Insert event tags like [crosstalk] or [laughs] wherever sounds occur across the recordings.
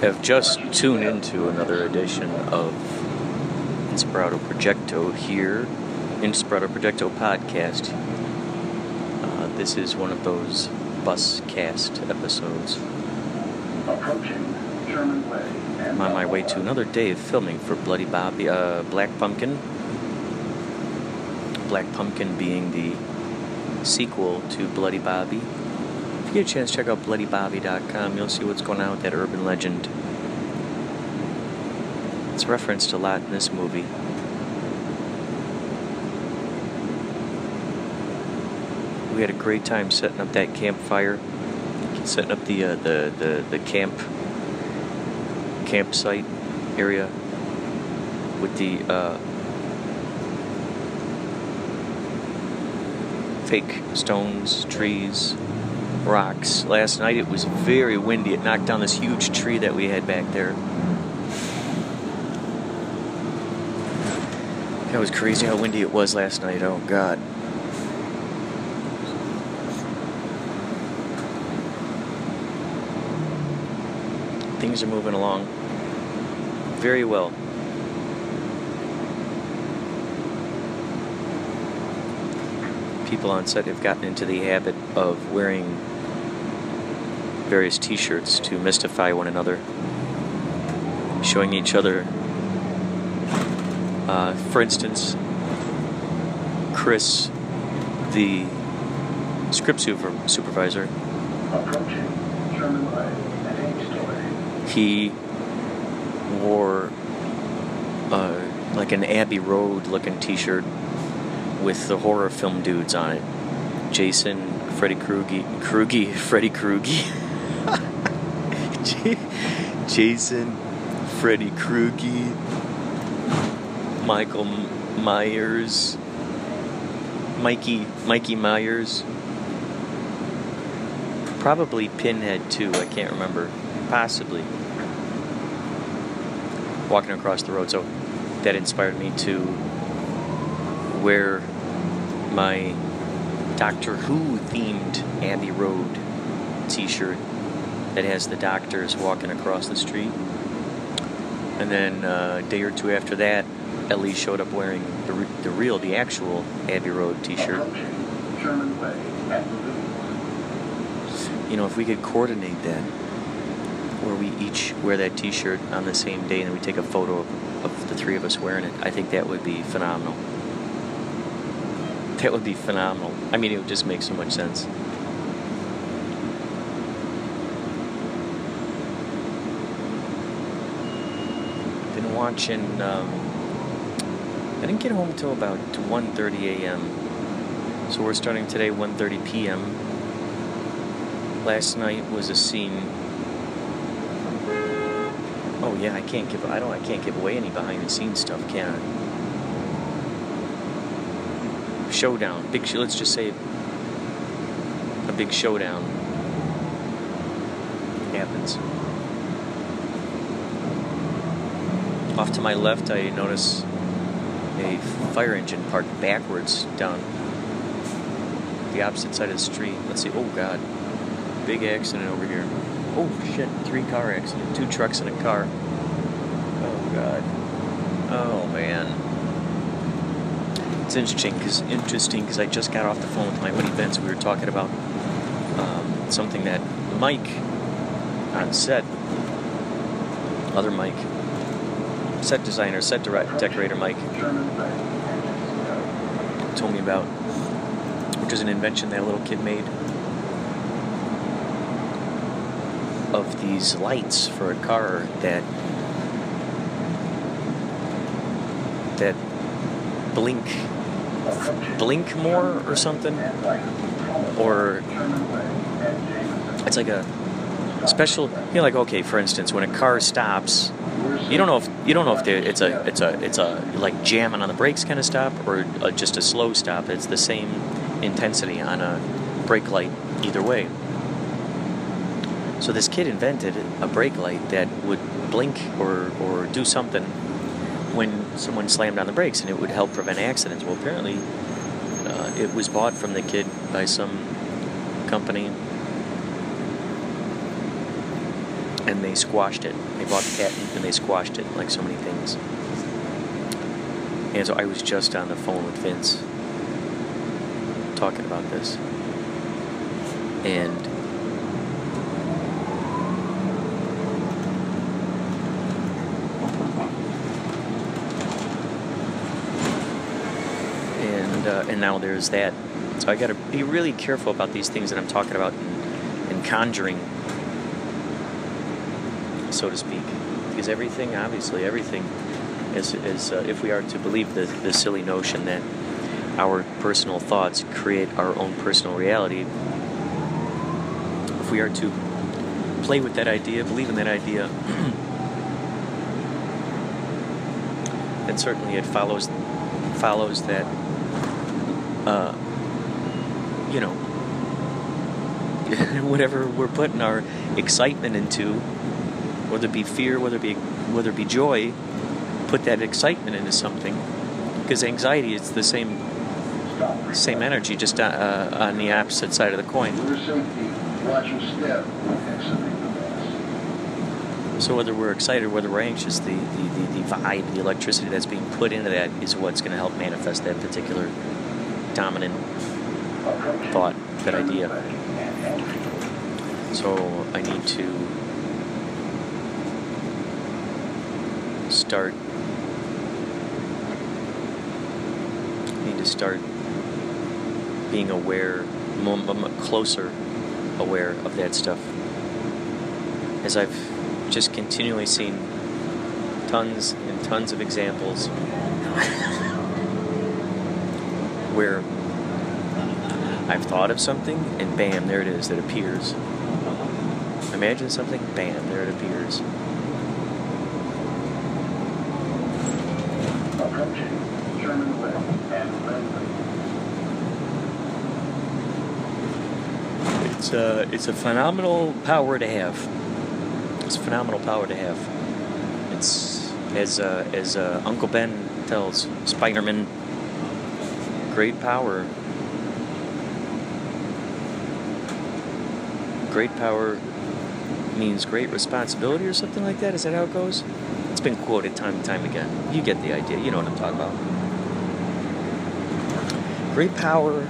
have just tuned into another edition of Inspirato Projecto here, Inspirato Projecto podcast. Uh, this is one of those bus cast episodes. Approaching German Way. I'm on my way to another day of filming for Bloody Bobby, uh, Black Pumpkin. Black Pumpkin being the sequel to Bloody Bobby. You get a chance, check out BloodyBobby.com. You'll see what's going on with that urban legend. It's referenced a lot in this movie. We had a great time setting up that campfire, setting up the uh, the, the the camp campsite area with the uh, fake stones, trees, rocks. Last night it was very windy. It knocked down this huge tree that we had back there. That was crazy how windy it was last night. Oh, God. Things are moving along very well. People on set have gotten into the habit of wearing various t shirts to mystify one another, showing each other. Uh, for instance, Chris, the script super- supervisor, Approaching German Way and H story. he wore uh, like an Abbey Road looking t shirt with the horror film dudes on it. Jason, Freddy Krueger, Krueger, [laughs] Freddy Krueger. [laughs] Jason, Freddy Krueger, Michael Myers, Mikey, Mikey Myers. Probably Pinhead too, I can't remember. Possibly walking across the road. So that inspired me to wear my Doctor Who themed Abbey Road t shirt that has the doctors walking across the street. And then uh, a day or two after that, Ellie showed up wearing the, re- the real, the actual Abbey Road t shirt. German Way. You know, if we could coordinate that, where we each wear that T-shirt on the same day, and we take a photo of, of the three of us wearing it, I think that would be phenomenal. That would be phenomenal. I mean, it would just make so much sense. Been watching. Um, I didn't get home till about 1:30 a.m. So we're starting today 1:30 p.m. Last night was a scene. Oh yeah, I can't give. I don't. I can't give away any behind the scenes stuff, can I? Showdown. Big. Let's just say a big showdown happens. Off to my left, I notice a fire engine parked backwards down the opposite side of the street. Let's see. Oh God. Big accident over here. Oh shit, three car accident. Two trucks and a car. Oh god. Oh man. It's interesting because interesting because I just got off the phone with my buddy Vince. We were talking about um, something that Mike on set, other Mike, set designer, set decorator Mike, told me about, which is an invention that a little kid made of these lights for a car that that blink blink more or something or it's like a special you know like okay for instance when a car stops you don't know if you don't know if it's a it's a it's a like jamming on the brakes kind of stop or a, just a slow stop. It's the same intensity on a brake light either way. So this kid invented a brake light that would blink or or do something when someone slammed on the brakes and it would help prevent accidents. Well apparently uh, it was bought from the kid by some company and they squashed it. They bought the patent and they squashed it like so many things. And so I was just on the phone with Vince talking about this. And and uh, and now there's that. So I got to be really careful about these things that I'm talking about and, and conjuring so to speak, because everything, obviously, everything is, is uh, if we are to believe the, the silly notion that our personal thoughts create our own personal reality, if we are to play with that idea, believe in that idea, [clears throat] then certainly it follows follows that uh, you know [laughs] whatever we're putting our excitement into whether it be fear, whether it be whether it be joy, put that excitement into something. Because anxiety is the same same energy, just uh, uh, on the opposite side of the coin. So whether we're excited, whether we're anxious, the, the, the, the vibe, the electricity that's being put into that is what's going to help manifest that particular dominant thought, that idea. So I need to start. Need to start being aware closer aware of that stuff. As I've just continually seen tons and tons of examples [laughs] where I've thought of something and bam there it is that appears. Imagine something bam there it appears It's a, it's a phenomenal power to have. It's a phenomenal power to have. It's as uh, as uh, Uncle Ben tells Spider-Man, great power. Great power means great responsibility or something like that. Is that how it goes? Been quoted time and time again. You get the idea. You know what I'm talking about. Great power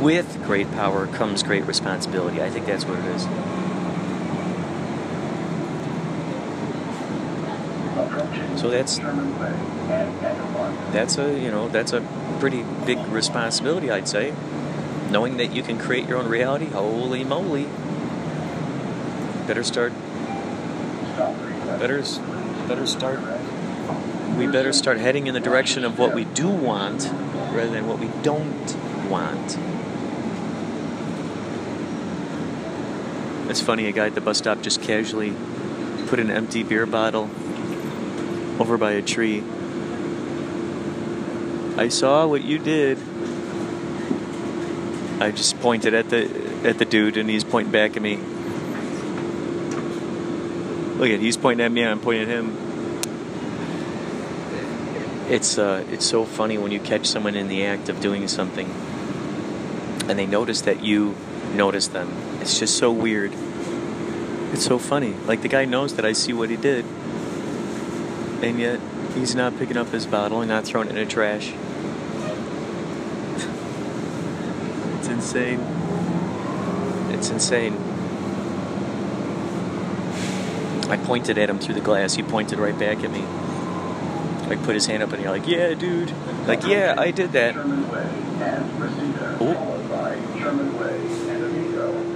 with great power comes great responsibility. I think that's what it is. So that's that's a you know that's a pretty big responsibility, I'd say. Knowing that you can create your own reality, holy moly! Better start. Better better start. We better start heading in the direction of what we do want, rather than what we don't want. It's funny, a guy at the bus stop just casually put an empty beer bottle over by a tree. I saw what you did. I just pointed at the at the dude and he's pointing back at me. Look at he's pointing at me I'm pointing at him. It's uh it's so funny when you catch someone in the act of doing something and they notice that you notice them. It's just so weird. It's so funny. Like the guy knows that I see what he did, and yet he's not picking up his bottle and not throwing it in the trash. it's insane. It's insane. I pointed at him through the glass. He pointed right back at me. Like put his hand up and you're like, yeah, dude. Like, yeah, I did that. Oh.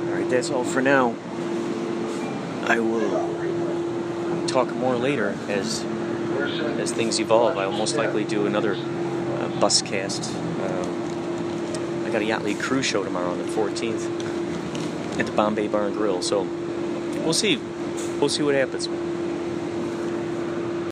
All right, that's all for now. I will talk more later as as things evolve. I'll most likely do another uh, bus cast. Um, I got a Yacht League cruise show tomorrow on the 14th at the Bombay Bar and Grill, so we'll see. We'll see what happens.